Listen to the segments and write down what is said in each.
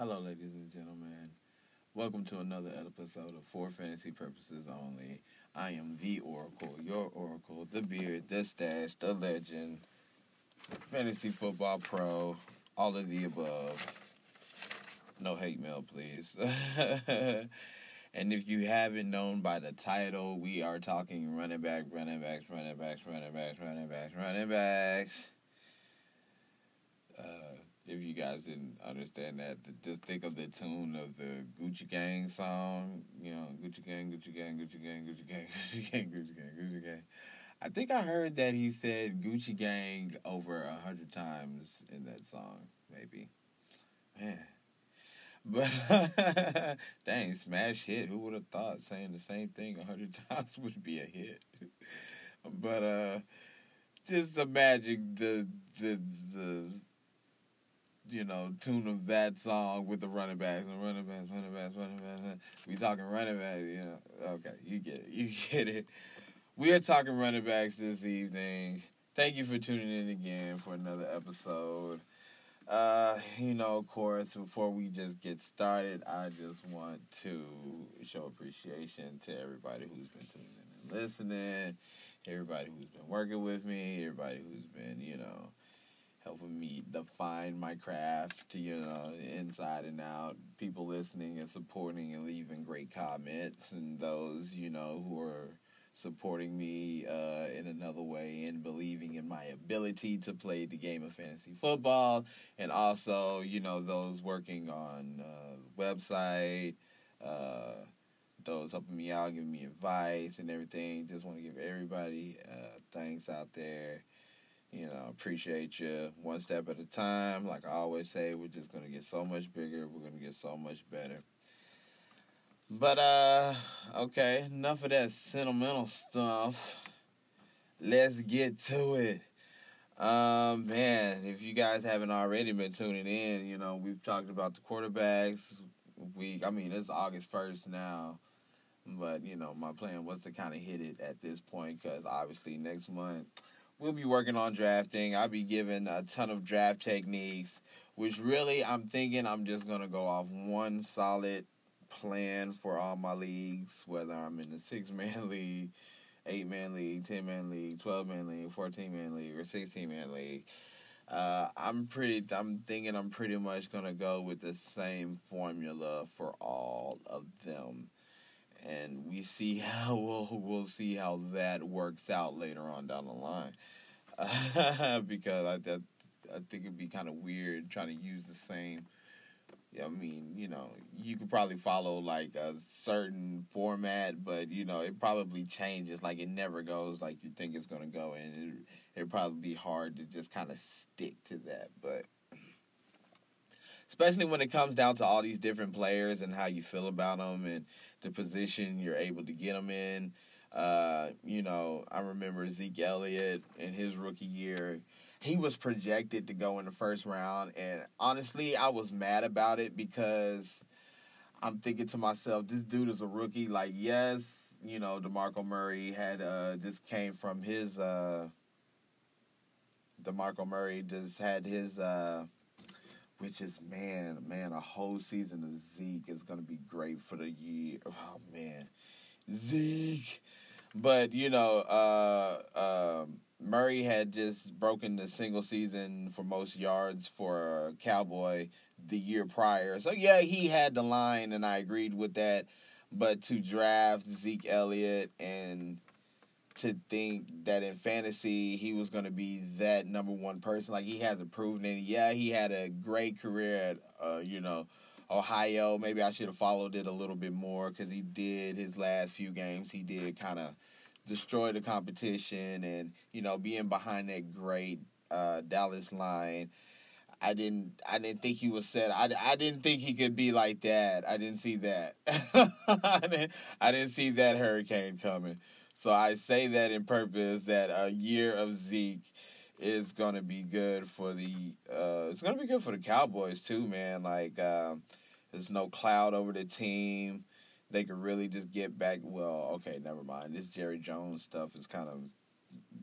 Hello, ladies and gentlemen. Welcome to another episode of For Fantasy Purposes Only. I am the Oracle, your Oracle, the beard, the stash, the legend, fantasy football pro, all of the above. No hate mail, please. and if you haven't known by the title, we are talking running back, running backs, running backs, running backs, running backs, running backs. Uh, if you guys didn't understand that, just think of the tune of the Gucci Gang song. You know, Gucci Gang, Gucci Gang, Gucci Gang, Gucci Gang, Gucci Gang, Gucci Gang, Gucci Gang. I think I heard that he said Gucci Gang over a hundred times in that song, maybe. Man. But dang, smash hit. Who would have thought saying the same thing a hundred times would be a hit? but uh just imagine the the the you know, tune of that song with the running backs and running backs, running backs, running backs. We talking running backs, you know. Okay, you get it. You get it. We are talking running backs this evening. Thank you for tuning in again for another episode. Uh, you know, of course, before we just get started, I just want to show appreciation to everybody who's been tuning in and listening, everybody who's been working with me, everybody who's been, you know, helping me define my craft, you know, inside and out. People listening and supporting and leaving great comments, and those, you know, who are supporting me uh, in another way and believing in my ability to play the game of fantasy football, and also you know those working on uh, the website, uh, those helping me out, giving me advice and everything. Just want to give everybody uh, thanks out there. You know, appreciate you one step at a time. Like I always say, we're just gonna get so much bigger. We're gonna get so much better. But uh okay, enough of that sentimental stuff. Let's get to it. Um man, if you guys haven't already been tuning in, you know, we've talked about the quarterbacks. week. I mean, it's August 1st now. But, you know, my plan was to kind of hit it at this point cuz obviously next month we'll be working on drafting. I'll be giving a ton of draft techniques, which really I'm thinking I'm just going to go off one solid plan for all my leagues, whether I'm in the six man league, eight man league, ten man league, twelve man league, fourteen man league, or sixteen man league. Uh, I'm pretty. I'm thinking I'm pretty much gonna go with the same formula for all of them, and we see how we'll we'll see how that works out later on down the line. Because I, I I think it'd be kind of weird trying to use the same I mean, you know, you could probably follow like a certain format, but you know, it probably changes. Like it never goes like you think it's gonna go, and it it'd probably be hard to just kind of stick to that. But especially when it comes down to all these different players and how you feel about them and the position you're able to get them in. Uh, you know, I remember Zeke Elliott in his rookie year he was projected to go in the first round, and honestly, I was mad about it because I'm thinking to myself, this dude is a rookie. Like, yes, you know, Demarco Murray had uh just came from his uh Demarco Murray just had his uh which is man, man, a whole season of Zeke is gonna be great for the year. Oh man. Zeke. But, you know, uh um Murray had just broken the single season for most yards for Cowboy the year prior. So yeah, he had the line, and I agreed with that. But to draft Zeke Elliott and to think that in fantasy he was going to be that number one person, like he hasn't proven it. Yeah, he had a great career at, uh, you know, Ohio. Maybe I should have followed it a little bit more because he did his last few games. He did kind of destroy the competition and you know being behind that great uh, Dallas line. I didn't I didn't think he was set. I, I didn't think he could be like that. I didn't see that. I, didn't, I didn't see that hurricane coming. So I say that in purpose that a year of Zeke is gonna be good for the uh, it's gonna be good for the Cowboys too, man. Like um, there's no cloud over the team they could really just get back. Well, okay, never mind. This Jerry Jones stuff is kind of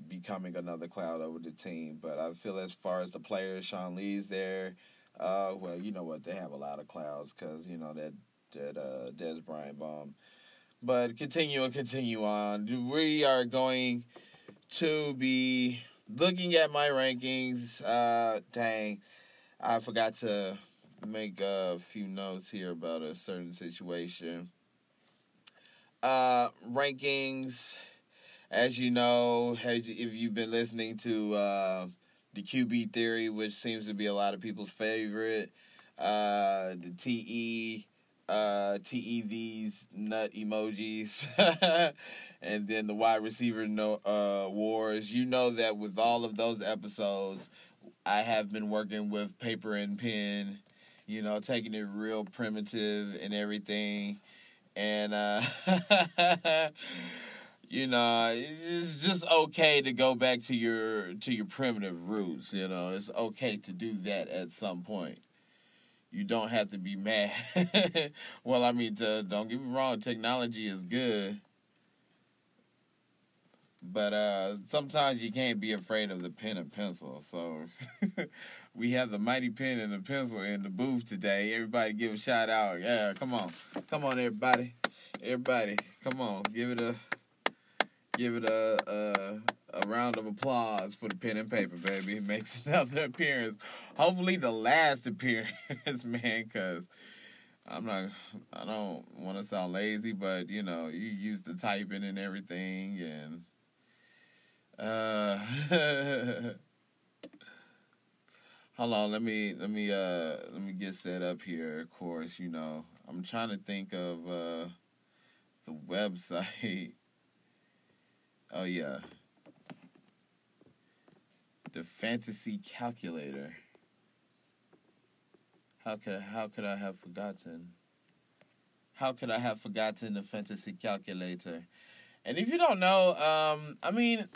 becoming another cloud over the team. But I feel as far as the players, Sean Lee's there. Uh, well, you know what? They have a lot of clouds because you know that that uh, Dez Bryant bomb. But continue and continue on. We are going to be looking at my rankings. Uh, dang, I forgot to make a few notes here about a certain situation. Uh, rankings, as you know, if you've been listening to uh, the QB theory, which seems to be a lot of people's favorite, uh, the TE uh, TEV's nut emojis, and then the wide receiver no, uh, wars. You know that with all of those episodes, I have been working with paper and pen, you know, taking it real primitive and everything. And, uh, you know, it's just okay to go back to your to your primitive roots. You know, it's okay to do that at some point you don't have to be mad. well, I mean, to, don't get me wrong, technology is good. But uh, sometimes you can't be afraid of the pen and pencil. So we have the mighty pen and the pencil in the booth today. Everybody give a shout out. Yeah, come on. Come on, everybody. Everybody, come on. Give it a give it a, a a round of applause for the pen and paper, baby. It makes another appearance. Hopefully, the last appearance, man, because I'm not, I don't want to sound lazy, but you know, you used to typing and everything, and uh, hold on, let me, let me, uh, let me get set up here. Of course, you know, I'm trying to think of uh, the website. Oh yeah, the fantasy calculator. How could how could I have forgotten? How could I have forgotten the fantasy calculator? And if you don't know, um, I mean,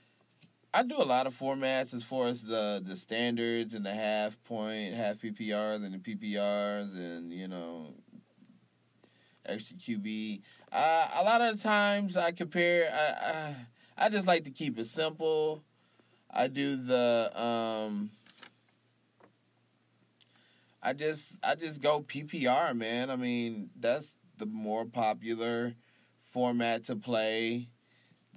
I do a lot of formats as far as the the standards and the half point, half PPRs and the PPRs, and you know, extra QB. Uh, a lot of times I compare. I, I I just like to keep it simple. I do the um I just I just go PPR, man. I mean, that's the more popular format to play.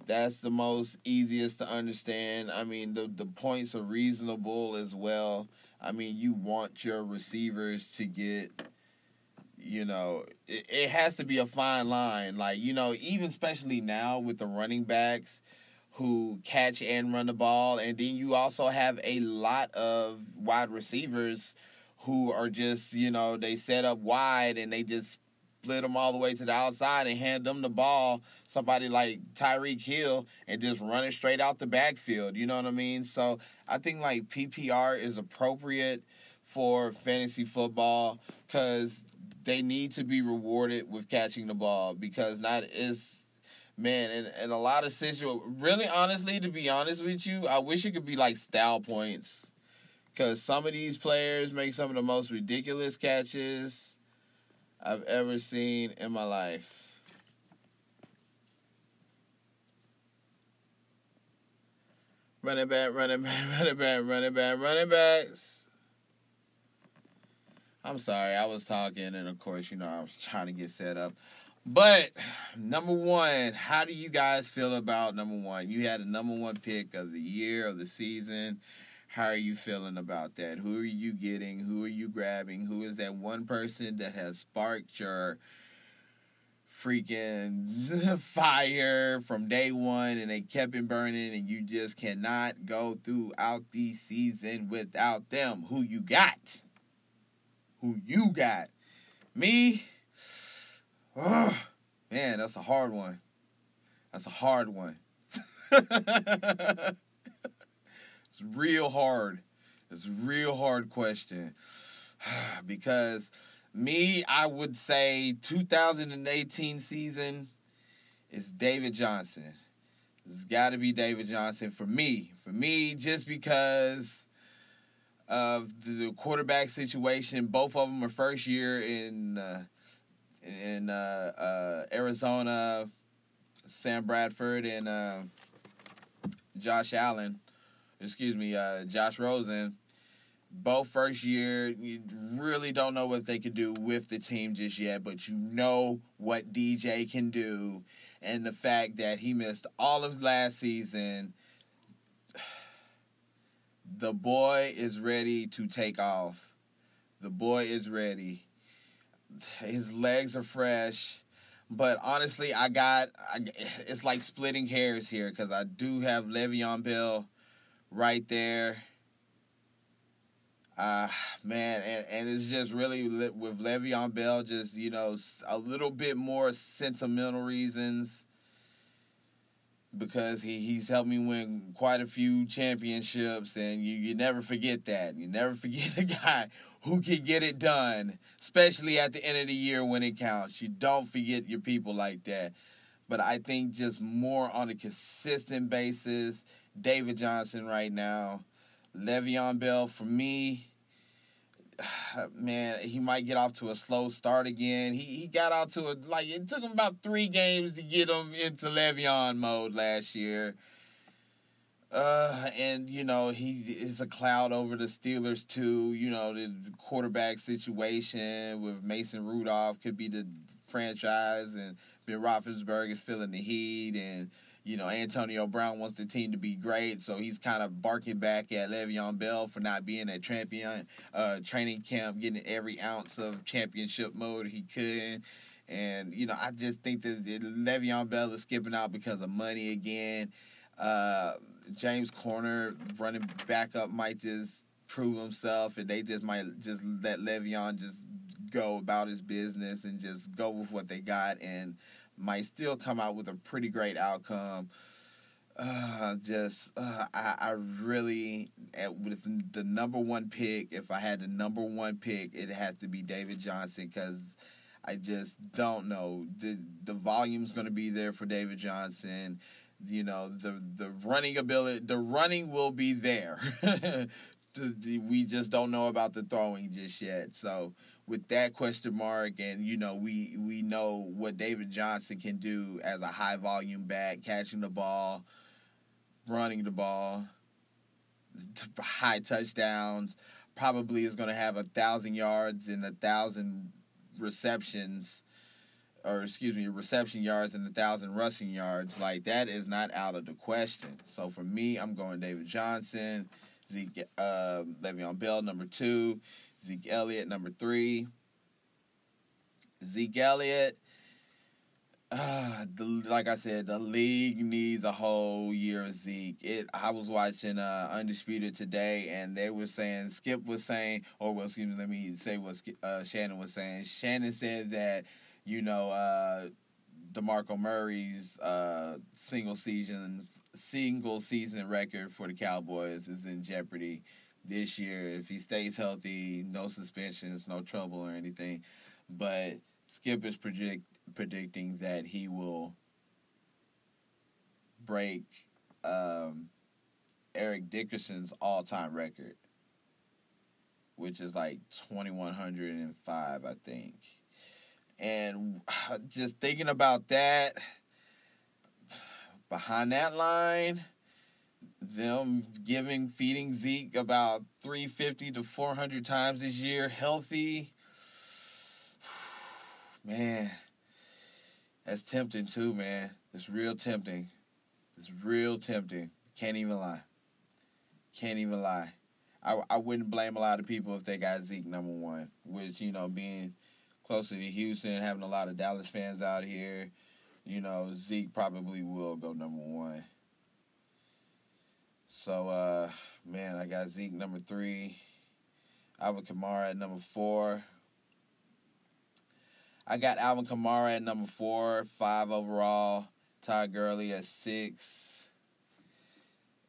That's the most easiest to understand. I mean, the the points are reasonable as well. I mean, you want your receivers to get you know, it, it has to be a fine line. Like, you know, even especially now with the running backs, who catch and run the ball. And then you also have a lot of wide receivers who are just, you know, they set up wide and they just split them all the way to the outside and hand them the ball, somebody like Tyreek Hill, and just run it straight out the backfield. You know what I mean? So I think like PPR is appropriate for fantasy football because they need to be rewarded with catching the ball because not is man, and, and a lot of situations. Really, honestly, to be honest with you, I wish it could be like style points, because some of these players make some of the most ridiculous catches I've ever seen in my life. Running back, running back, running back, running back, running backs. I'm sorry, I was talking, and of course, you know, I was trying to get set up. But number one, how do you guys feel about number one? You had a number one pick of the year of the season. How are you feeling about that? Who are you getting? Who are you grabbing? Who is that one person that has sparked your freaking fire from day one and they kept it burning and you just cannot go throughout the season without them? Who you got? Who you got? Me? Oh, man, that's a hard one. That's a hard one. it's real hard. It's a real hard question. because me, I would say 2018 season is David Johnson. It's got to be David Johnson for me. For me, just because of the quarterback situation. Both of them are first year in uh, in uh, uh, Arizona, Sam Bradford and uh, Josh Allen, excuse me, uh, Josh Rosen. both first year. You really don't know what they could do with the team just yet, but you know what DJ can do. And the fact that he missed all of last season, the boy is ready to take off. The boy is ready. His legs are fresh. But honestly, I got I, it's like splitting hairs here because I do have Le'Veon Bell right there. Uh, man, and, and it's just really with Le'Veon Bell, just, you know, a little bit more sentimental reasons because he, he's helped me win quite a few championships, and you, you never forget that. You never forget a guy who can get it done, especially at the end of the year when it counts. You don't forget your people like that. But I think just more on a consistent basis, David Johnson right now. Le'Veon Bell, for me, man, he might get off to a slow start again. He he got out to a like it took him about three games to get him into Le'Veon mode last year. Uh, and you know he is a cloud over the Steelers too. You know the quarterback situation with Mason Rudolph could be the franchise, and Ben Roethlisberger is feeling the heat, and you know, Antonio Brown wants the team to be great, so he's kind of barking back at Le'Veon Bell for not being at champion uh, training camp, getting every ounce of championship mode he could. And you know, I just think that Le'Veon Bell is skipping out because of money again. Uh, James Conner running back up might just prove himself, and they just might just let Le'Veon just go about his business and just go with what they got and might still come out with a pretty great outcome. Uh, just uh, I, I really at, with the number one pick. If I had the number one pick, it has to be David Johnson because I just don't know the the volume's going to be there for David Johnson. You know the the running ability, the running will be there. we just don't know about the throwing just yet. So with that question mark, and you know, we we know what David Johnson can do as a high volume back, catching the ball, running the ball, high touchdowns. Probably is going to have a thousand yards and a thousand receptions, or excuse me, reception yards and a thousand rushing yards. Like that is not out of the question. So for me, I'm going David Johnson, Zeke, uh, Le'Veon Bell, number two. Zeke Elliott, number three. Zeke Elliott, uh, the, like I said, the league needs a whole year of Zeke. It. I was watching uh, Undisputed today, and they were saying Skip was saying, or well, excuse me, let me say what uh, Shannon was saying. Shannon said that you know uh, Demarco Murray's uh, single season single season record for the Cowboys is in jeopardy this year. If he stays healthy, no suspensions, no trouble or anything. But Skip is predict, predicting that he will break um, Eric Dickerson's all time record, which is like 2,105, I think. And just thinking about that, behind that line, them giving feeding Zeke about 350 to 400 times this year healthy. Man that's tempting too man. It's real tempting. It's real tempting. Can't even lie. Can't even lie. I, I wouldn't blame a lot of people if they got Zeke number one which you know being closer to Houston having a lot of Dallas fans out here you know Zeke probably will go number one so, uh, man, I got Zeke number three, Alvin Kamara at number four. I got Alvin Kamara at number four, five overall. Ty Gurley at six,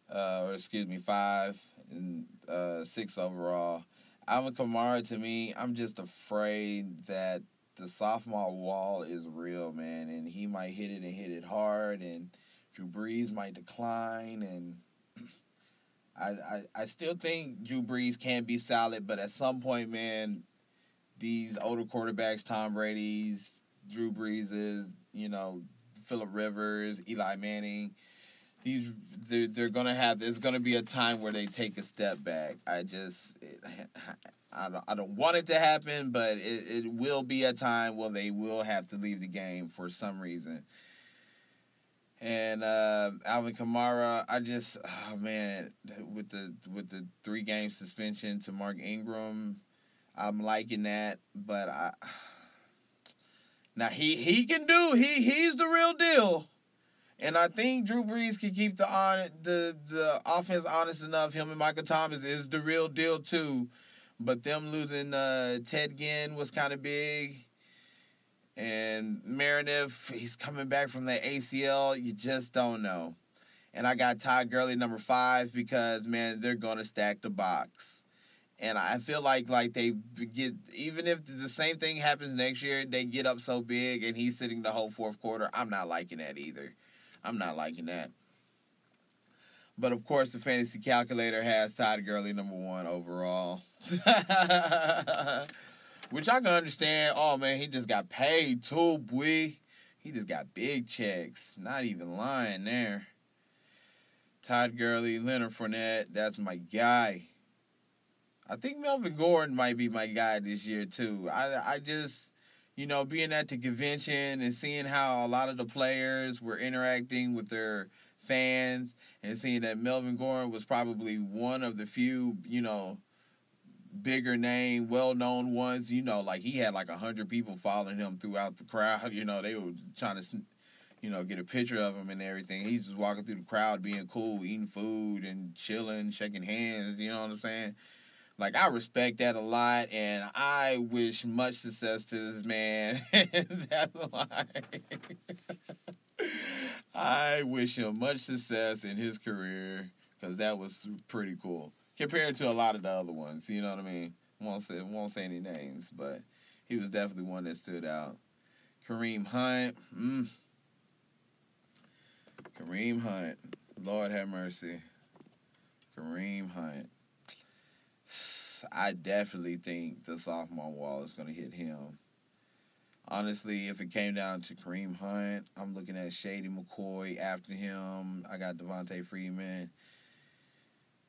uh, or excuse me, five and uh, six overall. Alvin Kamara to me, I'm just afraid that the sophomore wall is real, man, and he might hit it and hit it hard, and Drew Brees might decline, and I, I, I still think Drew Brees can be solid, but at some point, man, these older quarterbacks, Tom Brady's, Drew Brees's, you know, Philip Rivers, Eli Manning, he's they're they're gonna have there's gonna be a time where they take a step back. I just it, I don't I don't want it to happen, but it it will be a time where they will have to leave the game for some reason. And uh, Alvin Kamara, I just oh man, with the with the three game suspension to Mark Ingram, I'm liking that, but I now he he can do he he's the real deal. And I think Drew Brees can keep the on the the offense honest enough. Him and Michael Thomas is the real deal too. But them losing uh, Ted Ginn was kind of big. And Meredith, he's coming back from the ACL. You just don't know. And I got Todd Gurley number five because man, they're gonna stack the box. And I feel like like they get even if the same thing happens next year, they get up so big and he's sitting the whole fourth quarter. I'm not liking that either. I'm not liking that. But of course, the fantasy calculator has Todd Gurley number one overall, which I can understand. Oh man, he just got paid too, boy. He just got big checks. Not even lying there. Todd Gurley, Leonard Fournette, that's my guy. I think Melvin Gordon might be my guy this year too. I I just you know, being at the convention and seeing how a lot of the players were interacting with their fans and seeing that Melvin Gordon was probably one of the few, you know, bigger name, well known ones. You know, like he had like a hundred people following him throughout the crowd. You know, they were trying to, you know, get a picture of him and everything. He's just walking through the crowd, being cool, eating food and chilling, shaking hands. You know what I'm saying? Like I respect that a lot, and I wish much success to this man. That's why I wish him much success in his career because that was pretty cool compared to a lot of the other ones. You know what I mean? Won't say won't say any names, but he was definitely one that stood out. Kareem Hunt, mm. Kareem Hunt, Lord have mercy. Kareem Hunt. I definitely think the sophomore wall is going to hit him. Honestly, if it came down to Kareem Hunt, I'm looking at Shady McCoy after him. I got Devonta Freeman,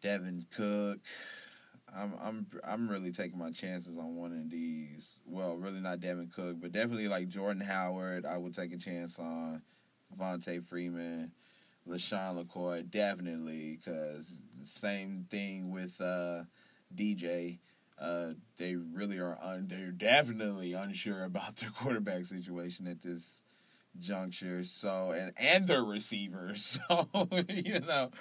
Dalvin Cook. I'm I'm I'm really taking my chances on one of these. Well, really not Dalvin Cook, but definitely like Jordan Howard. I would take a chance on Devonta Freeman, LeSean McCoy, definitely because same thing with. uh DJ. Uh, they really are un- they're definitely unsure about their quarterback situation at this juncture. So and and their receivers. So you know,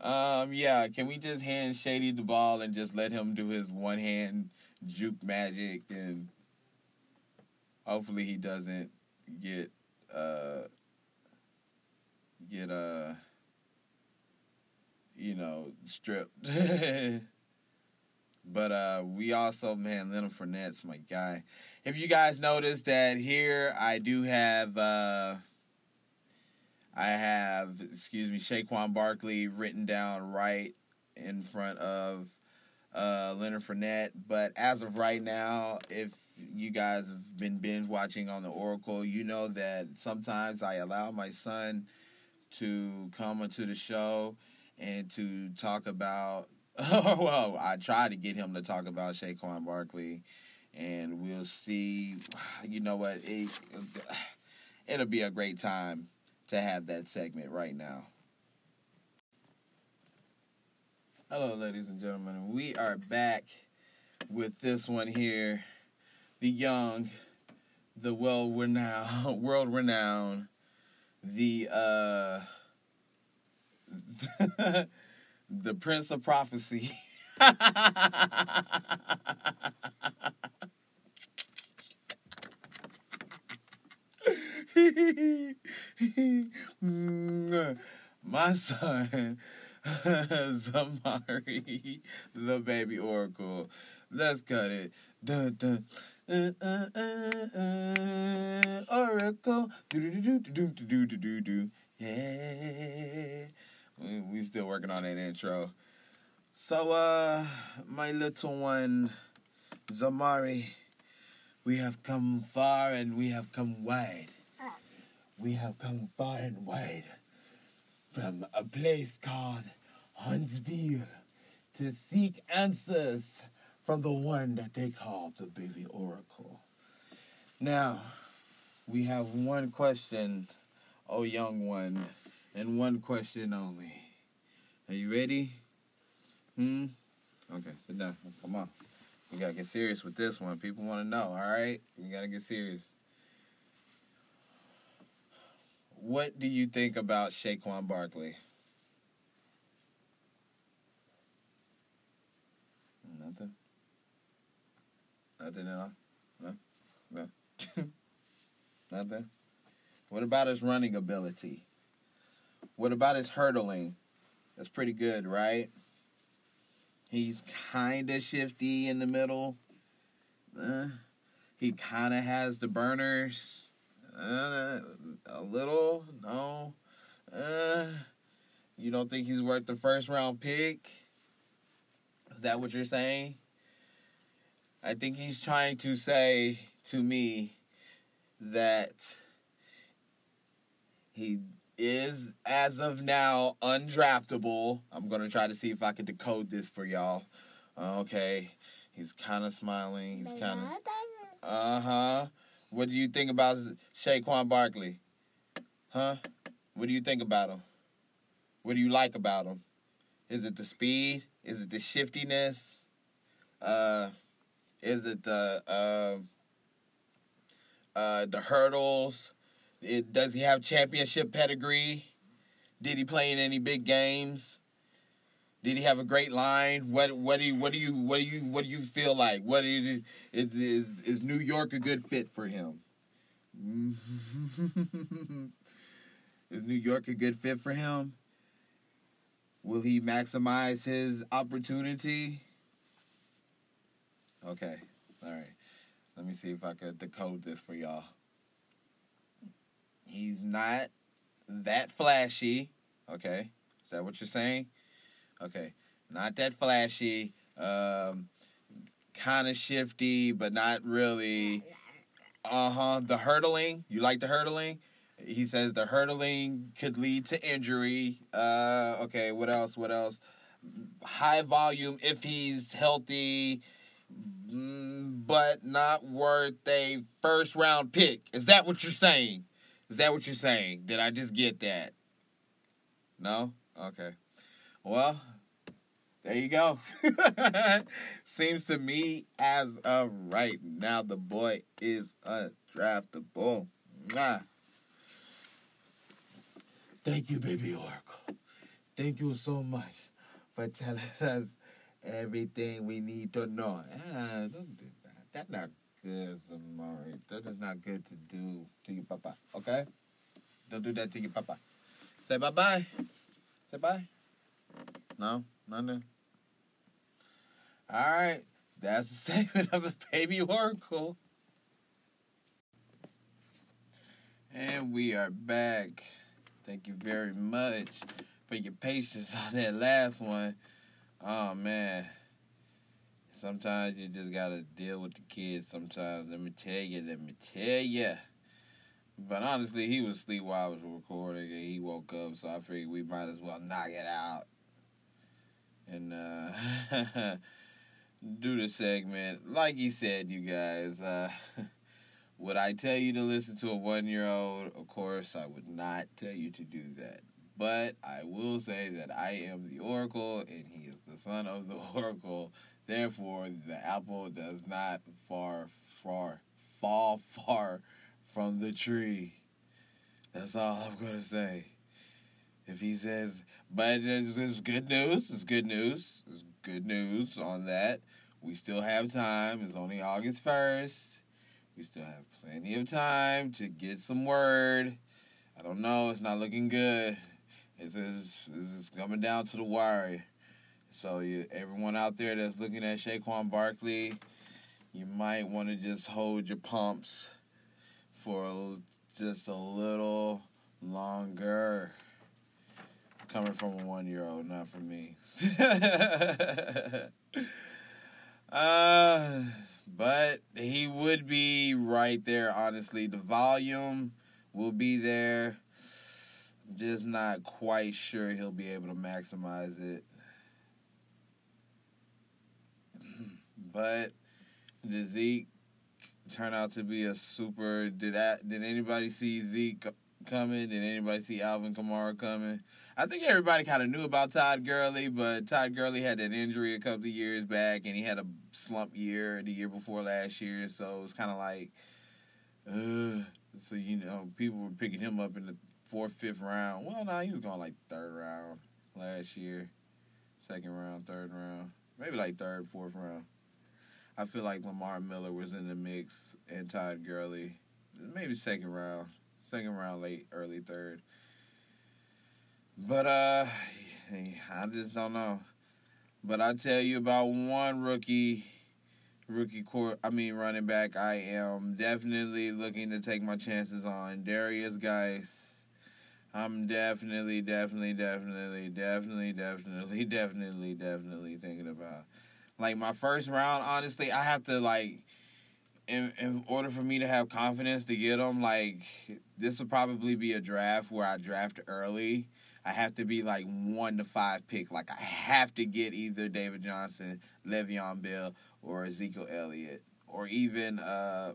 um, yeah. Can we just hand Shady the ball and just let him do his one hand juke magic and hopefully he doesn't get uh get uh you know stripped. But uh, we also, man, Leonard Fournette's my guy. If you guys noticed that here, I do have, uh, I have, excuse me, Saquon Barkley written down right in front of uh, Leonard Fournette. But as of right now, if you guys have been binge watching on the Oracle, you know that sometimes I allow my son to come onto the show and to talk about well, I tried to get him to talk about Saquon Barkley, and we'll see. You know what? It, it'll be a great time to have that segment right now. Hello, ladies and gentlemen. We are back with this one here. The young, the well renowned, world renowned, the uh the Prince of Prophecy. My son, Zamari, the baby oracle. Let's cut it. Dun, dun. Uh, uh, uh, oracle. Do do. Yeah. We, we still working on that intro. So, uh, my little one, Zamari, we have come far and we have come wide. We have come far and wide. from a place called Huntsville to seek answers from the one that they call the baby oracle. Now, we have one question, oh young one, and one question only. Are you ready? Hmm? Okay, sit down. Come on. We gotta get serious with this one. People wanna know, alright? We gotta get serious. What do you think about Saquon Barkley? Nothing. Nothing at all. No. No. Nothing. What about his running ability? What about his hurdling? That's pretty good, right? He's kind of shifty in the middle. Uh, he kind of has the burners. Uh, a little, no. Uh, you don't think he's worth the first round pick? Is that what you're saying? I think he's trying to say to me that he is, as of now, undraftable. I'm going to try to see if I can decode this for y'all. Okay. He's kind of smiling. He's kind of. Uh huh. What do you think about Saquon Barkley? Huh? What do you think about him? What do you like about him? Is it the speed? Is it the shiftiness? Uh, is it the uh, uh, the hurdles? It, does he have championship pedigree? Did he play in any big games? Did he have a great line? What what do you what do you what do you what do you feel like? What is is is, is New York a good fit for him? is New York a good fit for him? Will he maximize his opportunity? Okay. All right. Let me see if I could decode this for y'all. He's not that flashy. Okay. Is that what you're saying? Okay. Not that flashy. Um, kind of shifty, but not really. Uh huh. The hurdling. You like the hurdling? He says the hurdling could lead to injury. Uh, okay. What else? What else? High volume if he's healthy, but not worth a first round pick. Is that what you're saying? Is that what you're saying? Did I just get that? No? Okay. Well, there you go. Seems to me as of right now, the boy is undraftable. Mwah. Thank you, baby Oracle. Thank you so much for telling us everything we need to know. Ah, don't do that. That's not good, Samari. That is not good to do to your papa. Okay? Don't do that to your papa. Say bye bye. Say bye. No, nothing. All right, that's the segment of the baby oracle. And we are back. Thank you very much for your patience on that last one. Oh man. Sometimes you just gotta deal with the kids sometimes. Let me tell you, let me tell you. But honestly, he was asleep while I was recording and he woke up, so I figured we might as well knock it out. And uh do the segment. Like he said, you guys, uh would I tell you to listen to a one year old? Of course I would not tell you to do that. But I will say that I am the Oracle and he is the son of the Oracle. Therefore, the apple does not far, far, fall far from the tree. That's all I'm going to say. If he says, but it's, it's good news, it's good news, it's good news on that. We still have time. It's only August 1st. We still have plenty of time to get some word. I don't know. It's not looking good. It's, it's, it's coming down to the wire. So you, everyone out there that's looking at Saquon Barkley, you might want to just hold your pumps for just a little longer. Coming from a one year old, not from me. uh, but he would be right there, honestly. The volume will be there. just not quite sure he'll be able to maximize it. but did Zeke turn out to be a super? Did that? Did anybody see Zeke coming? Did anybody see Alvin Kamara coming? I think everybody kind of knew about Todd Gurley, but Todd Gurley had an injury a couple of years back, and he had a slump year the year before last year. So it was kind of like, uh, so you know, people were picking him up in the fourth, fifth round. Well, no, he was going like third round last year, second round, third round, maybe like third, fourth round. I feel like Lamar Miller was in the mix and Todd Gurley, maybe second round, second round, late, early third. But uh, I just don't know. But I tell you about one rookie, rookie court. I mean running back. I am definitely looking to take my chances on Darius Guice. I'm definitely, definitely, definitely, definitely, definitely, definitely, definitely thinking about. Like my first round, honestly, I have to like, in in order for me to have confidence to get them, like this will probably be a draft where I draft early. I have to be like one to five pick. Like I have to get either David Johnson, Le'Veon Bell, or Ezekiel Elliott, or even uh,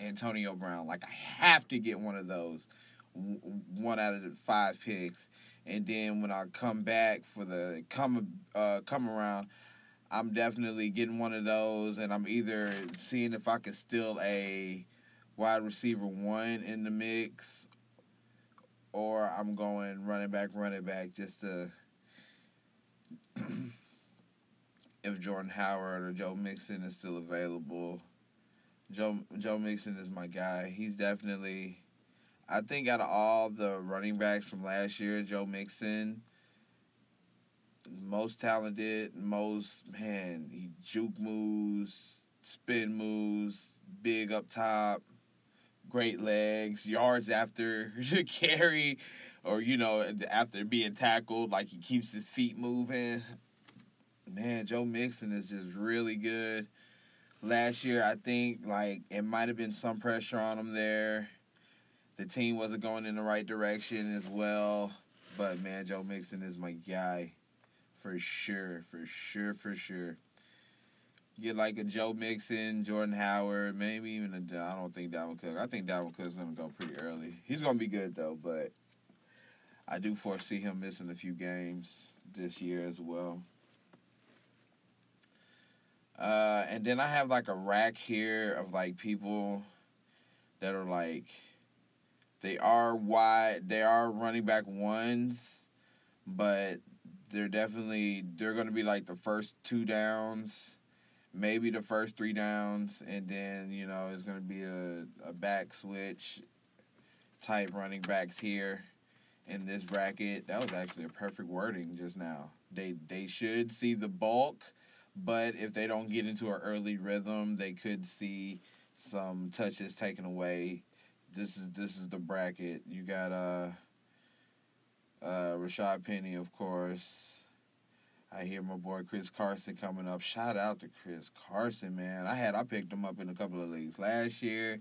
Antonio Brown. Like I have to get one of those one out of the five picks, and then when I come back for the come uh, come around, I'm definitely getting one of those, and I'm either seeing if I can steal a wide receiver one in the mix, or I'm going running back, running back, just to if Jordan Howard or Joe Mixon is still available. Joe Joe Mixon is my guy. He's definitely I think out of all the running backs from last year, Joe Mixon, most talented, most man, he juke moves, spin moves, big up top, great legs, yards after carry, or you know after being tackled, like he keeps his feet moving. Man, Joe Mixon is just really good. Last year, I think like it might have been some pressure on him there the team wasn't going in the right direction as well. But man, Joe Mixon is my guy for sure, for sure, for sure. Get like a Joe Mixon, Jordan Howard, maybe even a. I don't think Dalvin Cook. I think Dalvin Cook's gonna go pretty early. He's gonna be good though, but I do foresee him missing a few games this year as well. Uh, and then I have like a rack here of like people that are like they are wide. They are running back ones, but they're definitely they're going to be like the first two downs, maybe the first three downs, and then you know it's going to be a a back switch type running backs here in this bracket. That was actually a perfect wording just now. They they should see the bulk, but if they don't get into an early rhythm, they could see some touches taken away this is this is the bracket. You got uh uh Rashad Penny, of course. I hear my boy Chris Carson coming up. Shout out to Chris Carson, man. I had I picked him up in a couple of leagues last year.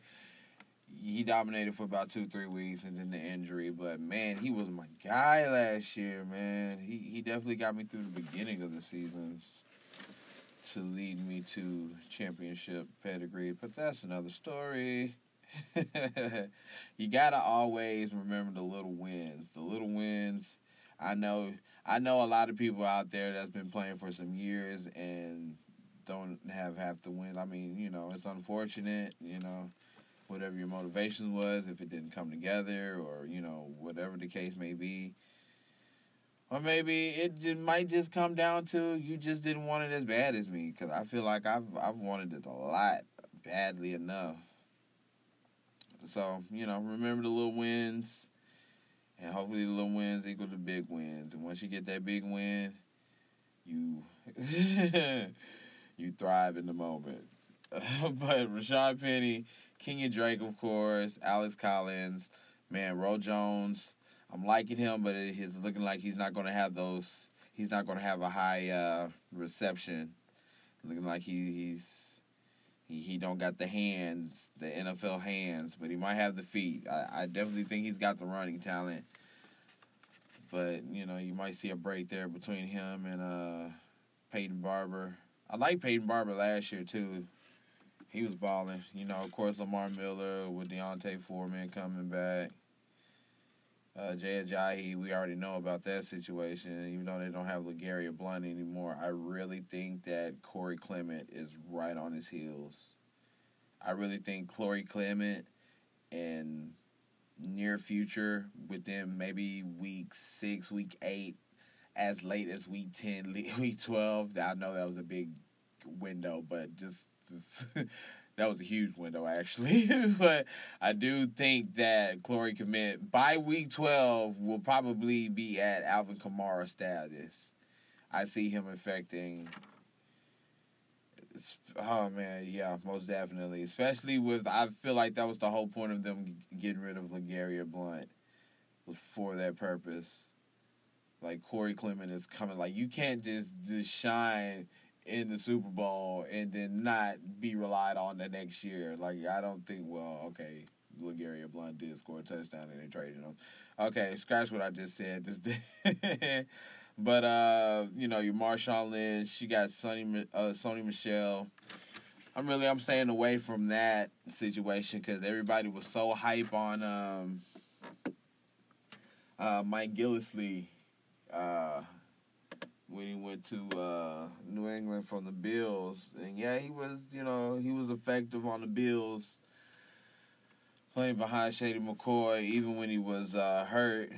He dominated for about two, three weeks and then the injury. But man, he was my guy last year, man. He he definitely got me through the beginning of the seasons to lead me to championship pedigree. But that's another story. you gotta always remember the little wins. The little wins. I know. I know a lot of people out there that's been playing for some years and don't have half the wins. I mean, you know, it's unfortunate. You know, whatever your motivation was, if it didn't come together, or you know, whatever the case may be. Or maybe it just might just come down to you just didn't want it as bad as me because I feel like I've I've wanted it a lot badly enough. So, you know, remember the little wins. And hopefully the little wins equal to big wins. And once you get that big win, you you thrive in the moment. but Rashad Penny, Kenyan Drake, of course, Alex Collins, man, Ro Jones. I'm liking him, but it's looking like he's not going to have those. He's not going to have a high uh, reception. Looking like he, he's he, he don't got the hands, the NFL hands, but he might have the feet. I, I definitely think he's got the running talent. But you know, you might see a break there between him and uh, Peyton Barber. I like Peyton Barber last year too. He was balling. You know, of course, Lamar Miller with D'Onta Foreman coming back. Uh, Jay Ajayi, we already know about that situation. Even though they don't have LeGarrette Blount anymore, I really think that Corey Clement is right on his heels. I really think Corey Clement in near future, within maybe week six, week eight, as late as week 10, week 12, I know that was a big window, but just, just that was a huge window actually. but I do think that Corey Clement by week twelve will probably be at Alvin Kamara status. I see him affecting. Oh man, yeah, most definitely. Especially with, I feel like that was the whole point of them getting rid of LeGarrette Blount, was for that purpose. Like Corey Clement is coming. Like you can't just just shine in the Super Bowl and then not be relied on the next year. Like I don't think. Well, okay, LeGarrette Blount did score a touchdown and they traded him. Okay, scratch what I just said. Just but uh, you know, your Marshawn Lynch, you got Sony uh, Sony Michel. I'm really I'm staying away from that situation because everybody was so hype on um, uh, Mike Gillislee. Uh, when he went to uh, New England from the Bills. And yeah, he was, you know, he was effective on the Bills playing behind Shady McCoy, even when he was uh, hurt.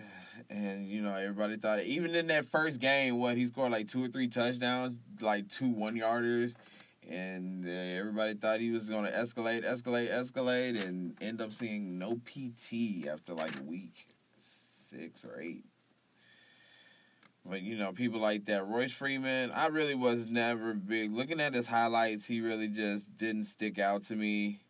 And, you know, everybody thought, even in that first game, what, he scored like two or three touchdowns, like two one yarders. And uh, everybody thought he was going to escalate, escalate, escalate, and end up seeing no PT after like week six or eight. But you know, people like that. Royce Freeman, I really was never big. Looking at his highlights, he really just didn't stick out to me.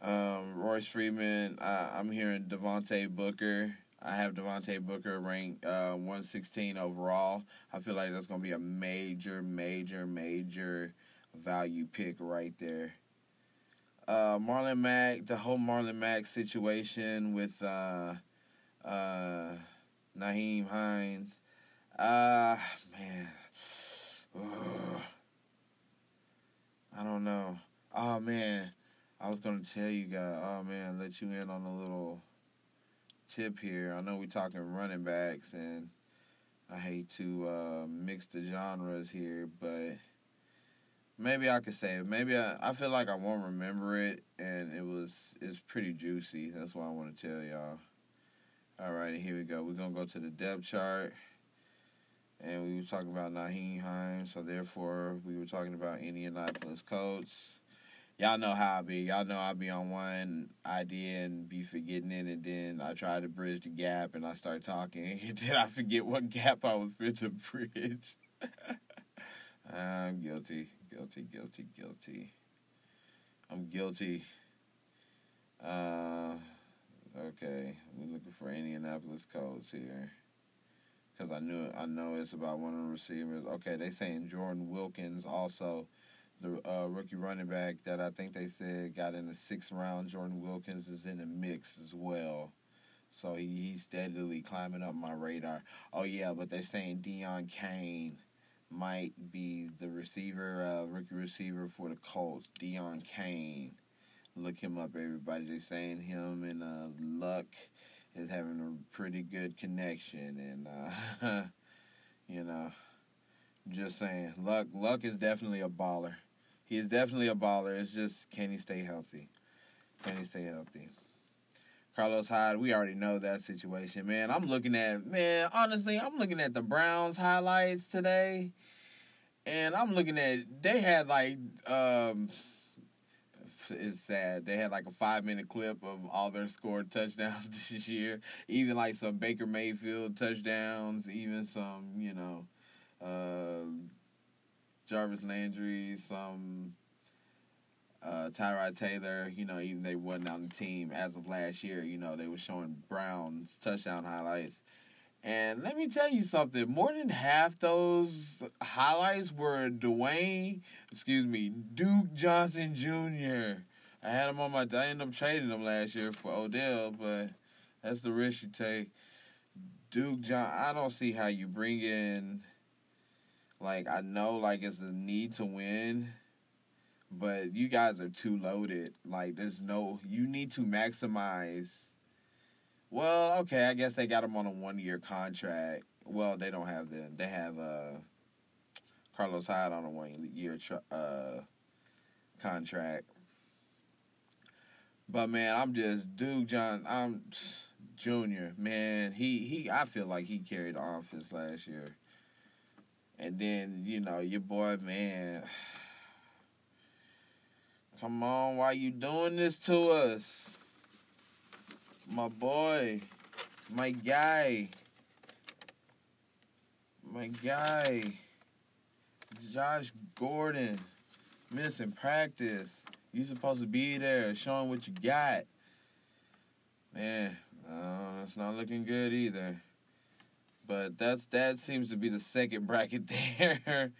Um, Royce Freeman, I, am hearing Devontae Booker. I have Devontae Booker ranked uh, 116 overall. I feel like that's going to be a major, major, major value pick right there. Uh, Marlon Mack, the whole Marlon Mack situation with uh, uh, Nyheim Hines. Uh man. Ugh. I don't know. Oh man. I was gonna tell you guys, oh man, let you in on a little tip here. I know we're talking running backs and I hate to uh, mix the genres here, but maybe I could say it. Maybe I, I feel like I won't remember it, and it was it's pretty juicy. That's what I want to tell y'all. Alrighty, here we go. We're gonna go to the depth chart. And we were talking about Nyheim Hines, so therefore we were talking about Indianapolis Colts. Y'all know how I be. Y'all know I be on one idea and be forgetting it, and then I try to bridge the gap, and I start talking, and then I forget what gap I was fit to bridge. I'm guilty, guilty, guilty, guilty. I'm guilty. Uh, Okay, we're looking for Indianapolis Colts here. Cause I knew I know it's about one of the receivers. Okay, they saying Jordan Wilkins also, the uh, rookie running back that I think they said got in the sixth round. Jordan Wilkins is in the mix as well. So he, he's steadily climbing up my radar. Oh yeah, but they're saying Deon Cain might be the receiver, uh, rookie receiver for the Colts. Deon Cain. Look him up, everybody. They're saying him and uh, Luck is having a pretty good connection, and uh, you know, just saying, Luck Luck is definitely a baller. He is definitely a baller. It's just can he stay healthy? Can he stay healthy? Carlos Hyde, we already know that situation, man. I'm looking at man, honestly, I'm looking at the Browns highlights today, and I'm looking at they had like um is sad. They had like a five minute clip of all their scored touchdowns this year. Even like some Baker Mayfield touchdowns, even some, you know, uh, Jarvis Landry, some uh, Tyrod Taylor, you know, even they wasn't on the team as of last year, you know, they were showing Brown's touchdown highlights. And let me tell you something. More than half those highlights were Dwayne, excuse me, Duke Johnson Jr. I had him on my. I ended up trading him last year for Odell, but that's the risk you take. Duke John. I don't see how you bring in. Like I know, like it's a need to win, but you guys are too loaded. Like there's no. You need to maximize. Well, okay, I guess they got him on a one year contract. Well, they don't have them. They have uh, Carlos Hyde on a one year uh, contract. But man, I'm just Duke John. I'm Junior. Man, he he. I feel like he carried the offense last year. And then you know your boy, man. Come on, why you doing this to us? My boy, my guy, my guy, Josh Gordon, missing practice. You supposed to be there, showing what you got. Man, no, it's not looking good either. But that's that seems to be the second bracket there.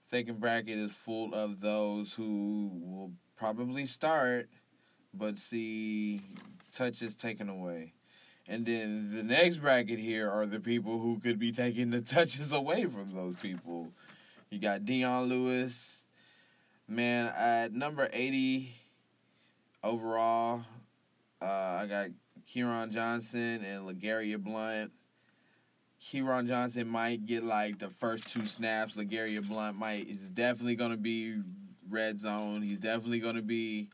second bracket is full of those who will probably start, but see touches taken away. And then the next bracket here are the people who could be taking the touches away from those people. You got Dion Lewis, man, at number 80 overall. Uh, I got Kerryon Johnson and LeGarrette Blount. Kerryon Johnson might get like the first two snaps. LeGarrette Blount might is definitely gonna be red zone. He's definitely gonna be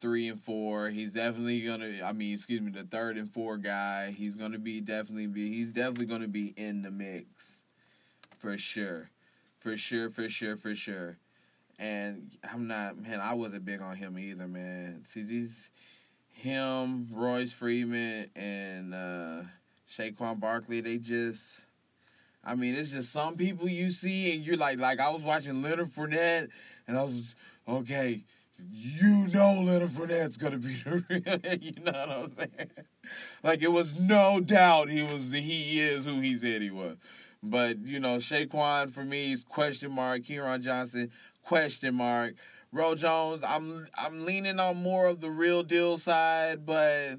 three and four. He's definitely gonna I mean, excuse me, the third and four guy. He's gonna be definitely be he's definitely gonna be in the mix. For sure. For sure, for sure, for sure. And I'm not man, I wasn't big on him either, man. See these him, Royce Freeman, and uh, Saquon Barkley, they just. I mean, it's just some people you see, and you're like, like I was watching Leonard Fournette, and I was okay. You know, Leonard Fournette's gonna be the real. you know what I'm saying? Like it was no doubt he was he is who he said he was. But you know, Saquon for me is question mark. Kerryon Johnson question mark. Ro Jones, I'm I'm leaning on more of the real deal side, but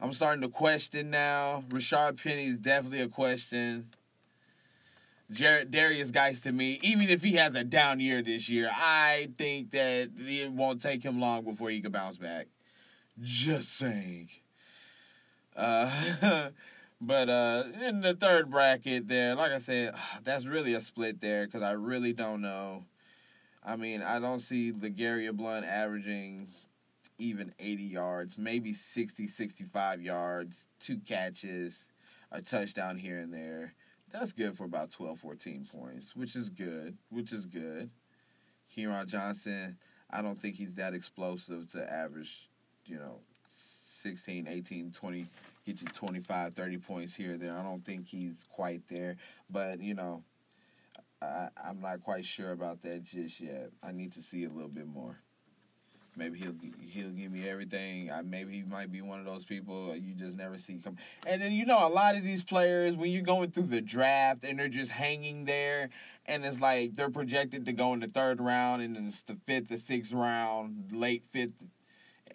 I'm starting to question now. Rashaad Penny is definitely a question. Jared Derrius Guice to me, even if he has a down year this year, I think that it won't take him long before he can bounce back. Just saying. Uh, but uh, in the third bracket there, like I said, that's really a split there because I really don't know I mean, I don't see LeGarrette Blount averaging even 80 yards, maybe 60, 65 yards, two catches, a touchdown here and there. That's good for about 12, 14 points, which is good, which is good. Kerryon Johnson, I don't think he's that explosive to average, you know, 16, 18, 20, get you 25, 30 points here there. I don't think he's quite there. But, you know, I, I'm not quite sure about that just yet. I need to see a little bit more. Maybe he'll he'll give me everything. I, maybe he might be one of those people you just never see come. And then you know a lot of these players when you're going through the draft and they're just hanging there, and it's like they're projected to go in the third round and then it's the fifth or sixth round, late fifth,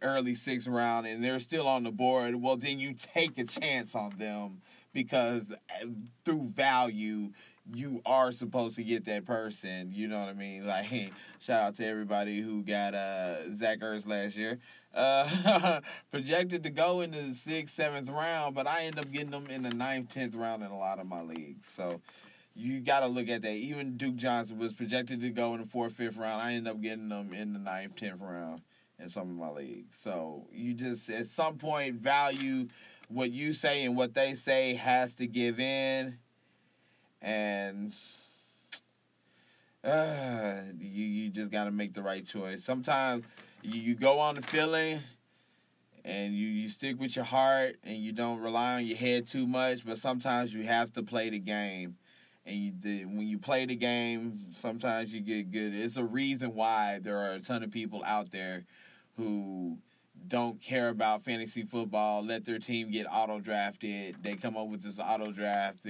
early sixth round, and they're still on the board. Well, then you take a chance on them because uh, through value you are supposed to get that person. You know what I mean? Like, shout out to everybody who got uh, Zach Ertz last year. Uh, projected to go in the sixth, seventh round, but I end up getting them in the ninth, tenth round in a lot of my leagues. So you got to look at that. Even Duke Johnson was projected to go in the fourth, fifth round. I end up getting them in the ninth, tenth round in some of my leagues. So you just at some point value what you say and what they say has to give in and uh, you you just got to make the right choice. Sometimes you, you go on the feeling and you, you stick with your heart and you don't rely on your head too much, but sometimes you have to play the game. And you, the, when you play the game, sometimes you get good. It's a reason why there are a ton of people out there who don't care about fantasy football, let their team get auto drafted. They come up with this auto draft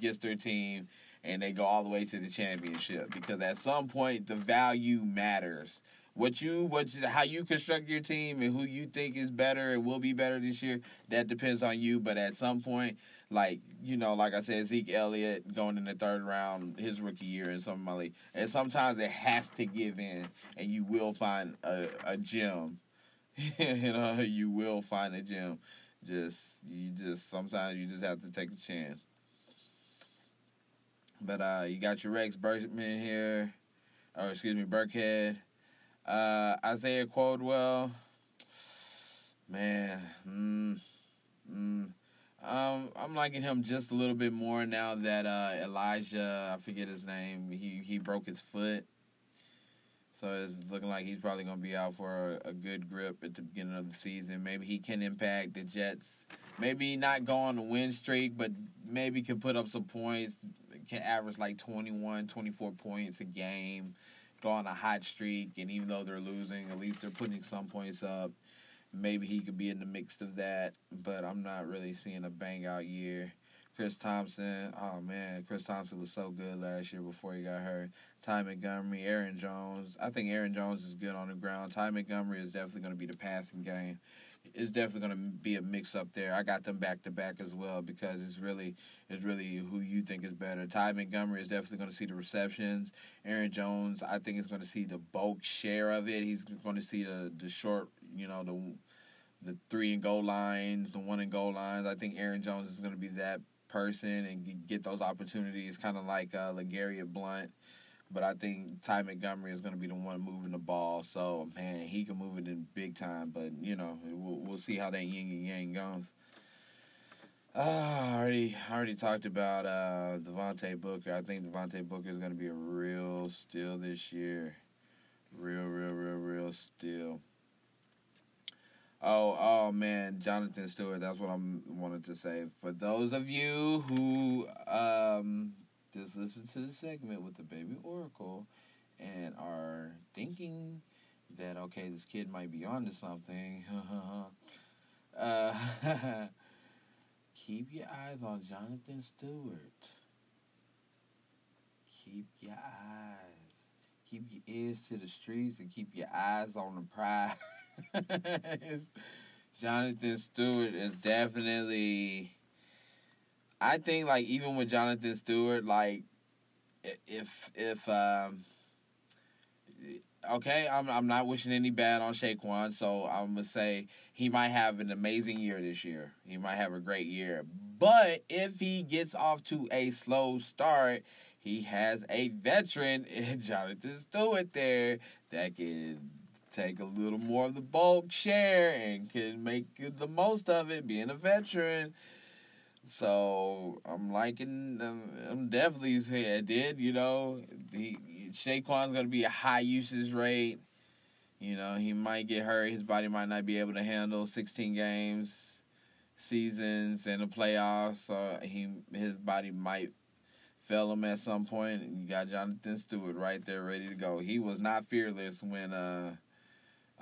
gets their team and they go all the way to the championship because at some point the value matters. what you what how you construct your team and who you think is better and will be better this year. That depends on you. But at some point, like you know, like I said, Zeke Elliott going in the third round his rookie year in some of my league, and sometimes it has to give in, and you will find a, a gem. you know, you will find a gem. Just you just sometimes you just have to take a chance. But uh, you got your Rex Bergman here, or excuse me, Burkhead. Uh, Isaiah Crowell, man, mm, mm, um, I'm liking him just a little bit more now that uh, Elijah, I forget his name, he he broke his foot, so it's looking like he's probably gonna be out for a, a good grip at the beginning of the season. Maybe he can impact the Jets. Maybe not go on a win streak, but maybe can put up some points. Can average like 21, 24 points a game go on a hot streak, and even though they're losing, at least they're putting some points up. Maybe he could be in the mix of that, but I'm not really seeing a bang out year. Chris Thompson, oh man, Chris Thompson was so good last year before he got hurt. Ty Montgomery, Aaron Jones. I think Aaron Jones is good on the ground. Ty Montgomery is definitely going to be the passing game it's definitely to be a mix up there. I got them back to back as well because it's really it's really who you think is better. Ty Montgomery is definitely to see the receptions. Aaron Jones, I think is to see the bulk share of it. He's to see the the short, you know, the the three and goal lines, the one and goal lines. I think Aaron Jones is to be that person and get those opportunities, kind of like uh, Blount but I think Ty Montgomery is going to be the one moving the ball. So man, he can move it in big time. But you know, we'll we'll see how that yin and yang goes. Uh, I already I already talked about uh, Devontae Booker. I think Devontae Booker is going to be a real steal this year. Real, real, real, real steal. Oh, oh man, Jonathan Stewart. That's what I wanted to say. For those of you who um, just listen to the segment with the baby oracle and are thinking that okay this kid might be onto something. Uh, keep your eyes on jonathan stewart. Keep your eyes. Keep your ears to the streets and keep your eyes on the prize. Jonathan stewart is definitely I think like even with Jonathan Stewart, like if if um, okay, I'm I'm not wishing any bad on Saquon, so I'm gonna say he might have an amazing year this year. He might have a great year, but if he gets off to a slow start, he has a veteran in Jonathan Stewart there that can take a little more of the bulk share and can make the most of it, being a veteran. So I'm liking. Um, I'm definitely saying did. You know, the Saquon's gonna be a high usage rate. You know, he might get hurt. His body might not be able to handle 16 games, seasons, and the playoffs. So he his body might fail him at some point. You got Jonathan Stewart right there, ready to go. He was not fearless when uh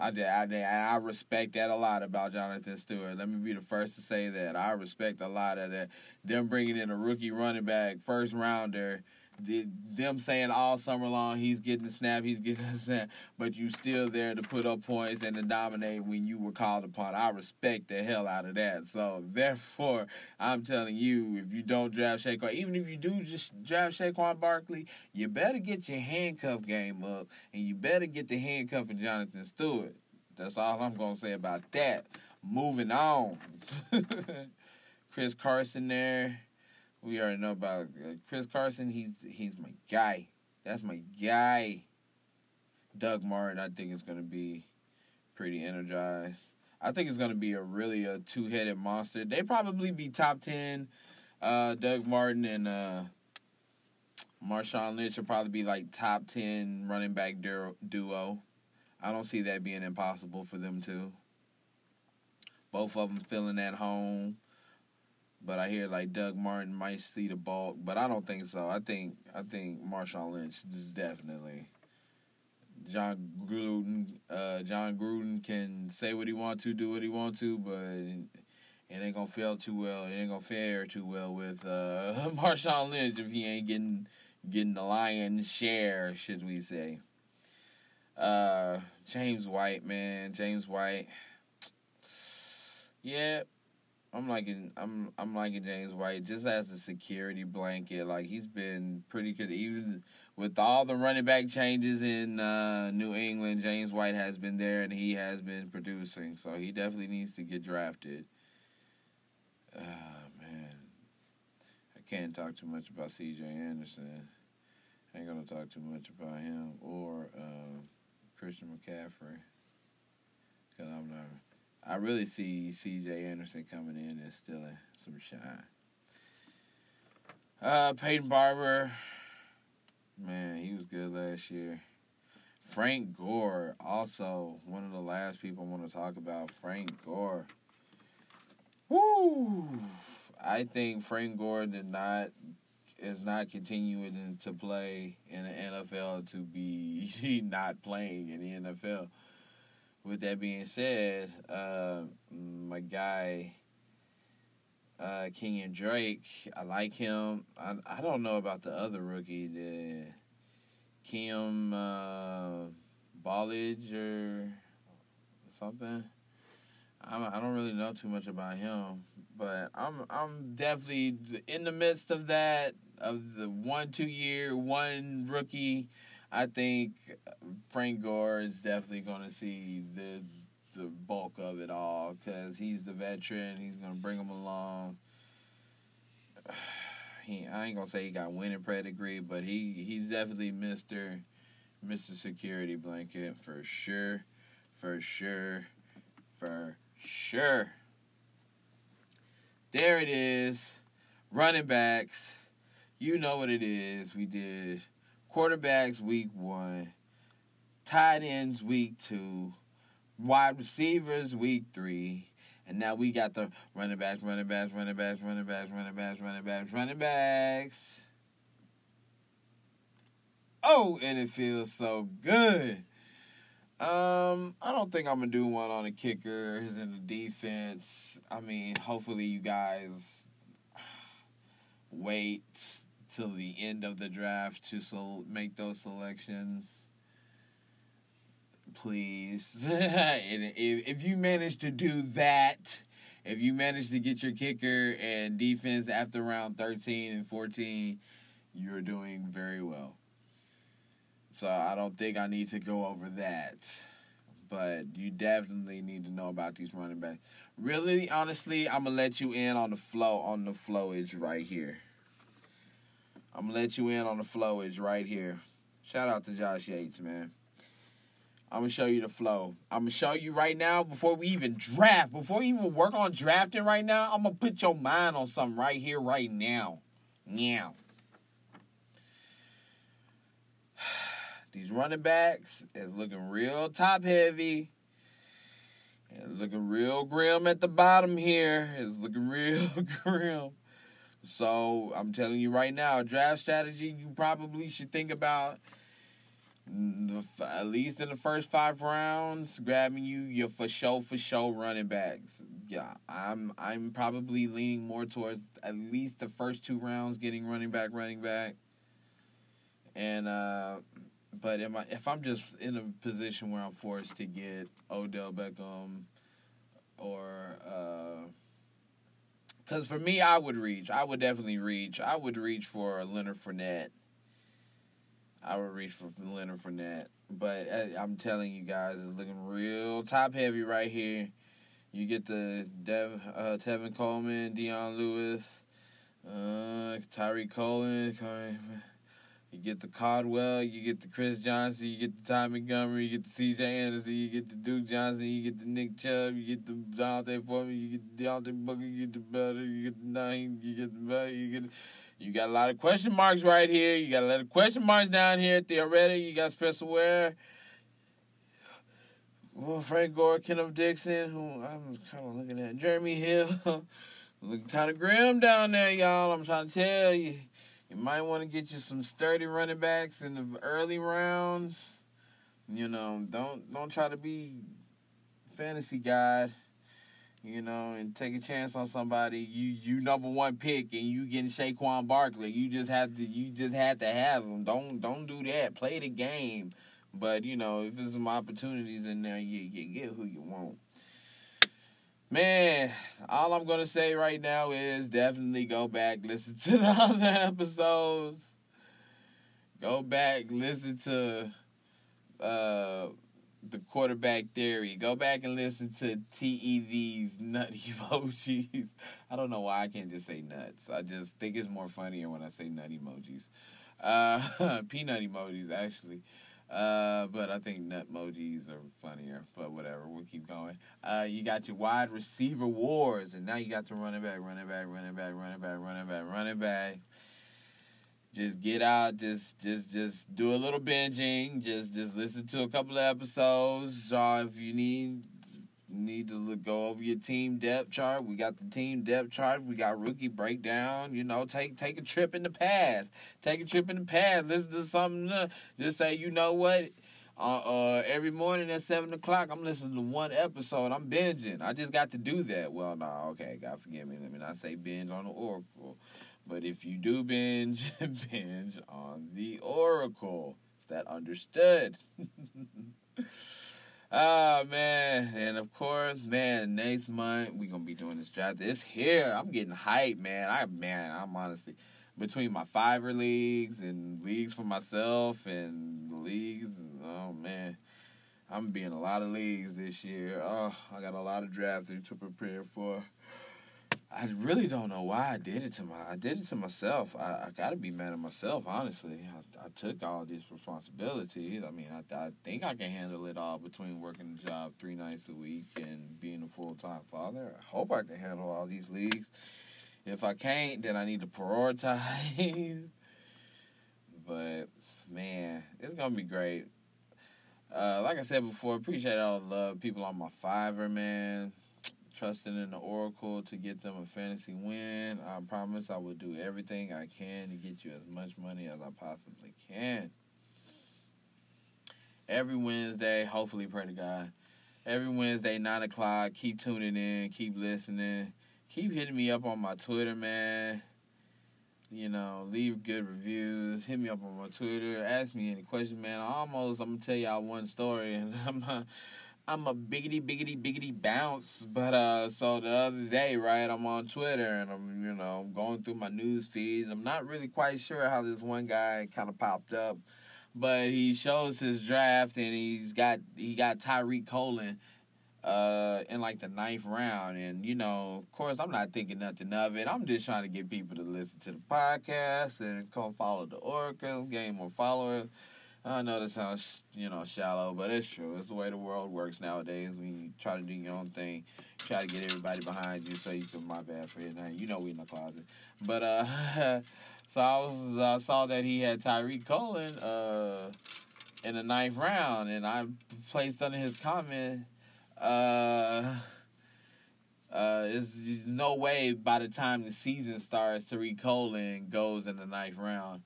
I did. I. I respect that a lot about Jonathan Stewart. Let me be the first to say that I respect a lot of that. Them bringing in a rookie running back, first rounder the, them saying all summer long he's getting the snap, he's getting the snap, but you still there to put up points and to dominate when you were called upon. I respect the hell out of that. So therefore, I'm telling you, if you don't draft Saquon, even if you do just draft Saquon Barkley, you better get your handcuff game up and you better get the handcuff of Jonathan Stewart. That's all I'm gonna say about that. Moving on. Chris Carson there we already know about Chris Carson. He's he's my guy. That's my guy. Doug Martin, I think is to be pretty energized. I think it's to be a really a two headed monster. They probably be top ten. Uh, Doug Martin and uh, Marshawn Lynch will probably be like top ten running back duo. I don't see that being impossible for them to. Both of them feeling at home. But I hear like Doug Martin might see the ball, but I don't think so. I think I think Marshawn Lynch is definitely Jon Gruden. Uh, Jon Gruden can say what he want to, do what he want to, but it ain't gonna feel too well. It ain't gonna fare too well with uh, Marshawn Lynch if he ain't getting getting the lion's share, should we say? Uh, James White, man, James White. Yeah, I'm liking I'm I'm liking James White just as a security blanket. Like he's been pretty good, even with all the running back changes in uh, New England. James White has been there and he has been producing, so he definitely needs to get drafted. Uh, man, I can't talk too much about C.J. Anderson. I ain't gonna talk too much about him or uh, Christian McCaffrey because I'm not. I really see C.J. Anderson coming in and stealing some shine. Uh, Peyton Barber, man, he was good last year. Frank Gore, also one of the last people I want to talk about. Frank Gore. Woo! I think Frank Gore did not is not continuing to play in the NFL to be not playing in the NFL. With that being said, uh, my guy uh, and Drake, I like him. I I don't know about the other rookie, the Kim uh, Ballage or something. I'm, I don't really know too much about him, but I'm I'm definitely in the midst of that of the one two year one rookie. I think Frank Gore is definitely going to see the the bulk of it all because he's the veteran. He's going to bring him along. He, I ain't gonna say he got winning pedigree, but he he's definitely Mister Mister Security Blanket for sure, for sure, for sure. There it is, running backs. You know what it is. We did quarterbacks week one, tight ends week two, wide receivers week three, and now we got the running backs, running backs, running backs, running backs, running backs, running backs, running backs. Oh, and it feels so good. Um, I don't think I'm gonna do one on the kickers and the defense. I mean, hopefully you guys wait till the end of the draft to so make those selections. Please, and if if you manage to do that, if you manage to get your kicker and defense after round thirteen and fourteen, you're doing very well. So I don't think I need to go over that. But you definitely need to know about these running backs. Really, honestly, I'm gonna let you in on the flow on the flowage right here. I'm gonna let you in on the flow. flowage right here. Shout out to Josh Yates, man. I'm gonna show you the flow. I'm gonna show you right now before we even draft, before we even work on drafting right now. I'm gonna put your mind on something right here, right now. Now. These running backs is looking real top heavy. It's looking real grim at the bottom here. It's looking real grim. So I'm telling you right now, draft strategy you probably should think about at least in the first five rounds, grabbing you your for show for show running backs. Yeah, I'm I'm probably leaning more towards at least the first two rounds getting running back, running back. And uh but am I, if I'm just in a position where I'm forced to get Odell Beckham or because for me, I would reach. I would definitely reach. I would reach for Leonard Fournette. I would reach for Leonard Fournette. But uh, I'm telling you guys, it's looking real top heavy right here. You get the Dev, uh, Tevin Coleman, Dion Lewis, uh, Tarik Cohen. You get the Crowell, you get the Chris Johnson, you get the Ty Montgomery, you get the C.J. Anderson, you get the Duke Johnson, you get the Nick Chubb, you get the D'Onta Foreman, you get the Deontay Booker, you get the Better, you get the Nine, you get the Better, you get. You got a lot of question marks right here. You got a lot of question marks down here. Theo Riddick, you got Spencer Ware. Well, Frank Gore, Kenneth Dixon, who I'm kind of looking at. Jeremy Hill. looking kind of grim down there, y'all. I'm trying to tell you. You might want to get you some sturdy running backs in the early rounds. You know, don't don't try to be fantasy guy. You know, and take a chance on somebody. You you number one pick, and you getting Saquon Barkley. You just have to you just have to have him. Don't don't do that. Play the game. But you know, if there's some opportunities in there, you you get who you want. Man, all I'm gonna say right now is definitely go back, listen to the other episodes. Go back, listen to uh the quarterback theory. Go back and listen to TEV's nut emojis. I don't know why I can't just say nuts. I just think it's more funnier when I say nut emojis. Uh, peanut emojis, actually. Uh, but I think nut emojis are funnier. But whatever, we'll keep going. Uh, you got your wide receiver wars, and now you got the running back, running back, running back, running back, running back, running back just get out, just just just do a little binging, just just listen to a couple of episodes. So if you need need to look, go over your team depth chart, we got the team depth chart. We got rookie breakdown. You know, take take a trip in the past. Take a trip in the past. Listen to something. Just say, you know what. Uh, uh, every morning at seven o'clock, I'm listening to one episode. I'm binging. I just got to do that. Well, no, okay, God forgive me. Let me not say binge on the Oracle. But if you do binge, binge on the Oracle. Is that understood? oh man. And of course, man, next month we gonna be doing this draft. It's here. I'm getting hyped, man. I man, I'm honestly between my Fiverr leagues and leagues for myself and leagues. Oh man. I'm being a lot of leagues this year. Oh, I got a lot of drafting to prepare for. I really don't know why I did it to my. I did it to myself. I, I got to be mad at myself, honestly. I, I took all these responsibilities. I mean, I, I think I can handle it all between working a job three nights a week and being a full time father. I hope I can handle all these leagues. If I can't, then I need to prioritize. but man, it's gonna be great. Uh, like I said before, appreciate all the love, people on my Fiverr, man trusting in the Oracle to get them a fantasy win. I promise I will do everything I can to get you as much money as I possibly can. Every Wednesday, hopefully, pray to God. Every Wednesday, 9 o'clock, keep tuning in, keep listening, keep hitting me up on my Twitter, man. You know, leave good reviews. Hit me up on my Twitter. Ask me any questions, man. almost, I'm to tell y'all one story, and I'm not. I'm a biggity biggity biggity bounce. But uh so the other day, right, I'm on Twitter and I'm, you know, I'm going through my news feeds. I'm not really quite sure how this one guy kind of popped up. But he shows his draft and he's got he got Tarik Cohen uh in like the ninth round and you know of course i'm not thinking nothing of it i'm just trying to get people to listen to the podcast and come follow the oracle gain more followers I know that sounds, you know, shallow, but it's true. It's the way the world works nowadays. When you try to do your own thing, try to get everybody behind you so you can, my bad for it. Now, you know we in the closet. But, uh, so I was, I saw that he had Tarik Cohen, uh, in the ninth round, and I placed under his comment, uh, uh, is no way by the time the season starts, Tarik Cohen goes in the ninth round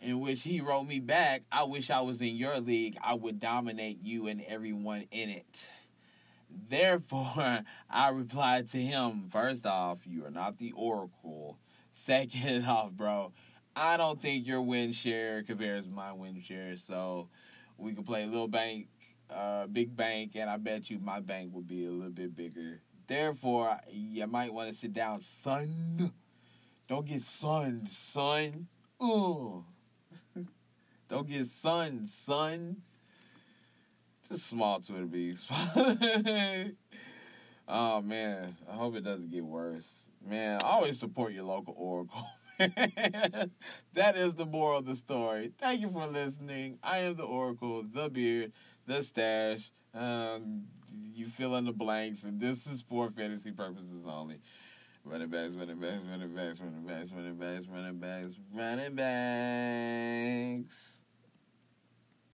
in which he wrote me back, I wish I was in your league. I would dominate you and everyone in it. Therefore, I replied to him, first off, you are not the Oracle. Second off, bro, I don't think your win share compares to my win share. So we could play little bank, uh, big bank, and I bet you my bank would be a little bit bigger. Therefore, you might want to sit down, son. Don't get sunned, son. Ugh. Don't get sun, sun. Just small Twitter beast. oh man, I hope it doesn't get worse. Man, always support your local oracle. that is the moral of the story. Thank you for listening. I am the Oracle, the beard, the stash. Um, you fill in the blanks, and this is for fantasy purposes only. Running backs, running backs, running backs, running backs, running backs, running backs, running backs.